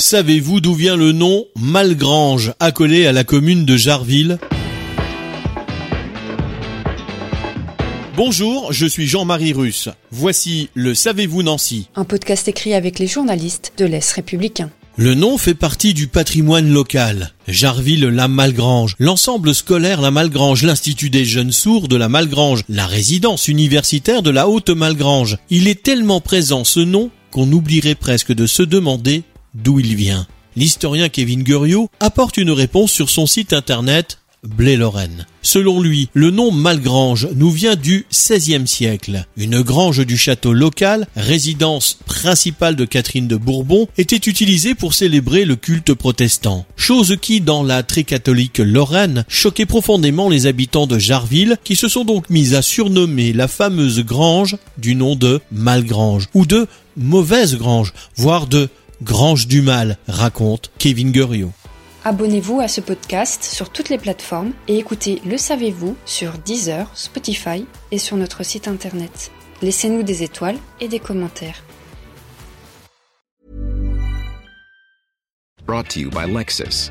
Savez-vous d'où vient le nom Malgrange, accolé à la commune de Jarville? Bonjour, je suis Jean-Marie Russe. Voici le Savez-vous Nancy Un podcast écrit avec les journalistes de l'Est républicain. Le nom fait partie du patrimoine local. Jarville-la Malgrange, l'ensemble scolaire La Malgrange, l'Institut des jeunes sourds de La Malgrange, la résidence universitaire de la Haute Malgrange. Il est tellement présent ce nom qu'on oublierait presque de se demander d'où il vient. L'historien Kevin Guriot apporte une réponse sur son site internet Blé-Lorraine. Selon lui, le nom Malgrange nous vient du XVIe siècle. Une grange du château local, résidence principale de Catherine de Bourbon, était utilisée pour célébrer le culte protestant. Chose qui, dans la très catholique Lorraine, choquait profondément les habitants de Jarville, qui se sont donc mis à surnommer la fameuse grange du nom de Malgrange, ou de mauvaise grange, voire de Grange du Mal, raconte Kevin Guriot. Abonnez-vous à ce podcast sur toutes les plateformes et écoutez Le Savez-vous sur Deezer, Spotify et sur notre site internet. Laissez-nous des étoiles et des commentaires. Brought to you by Lexus.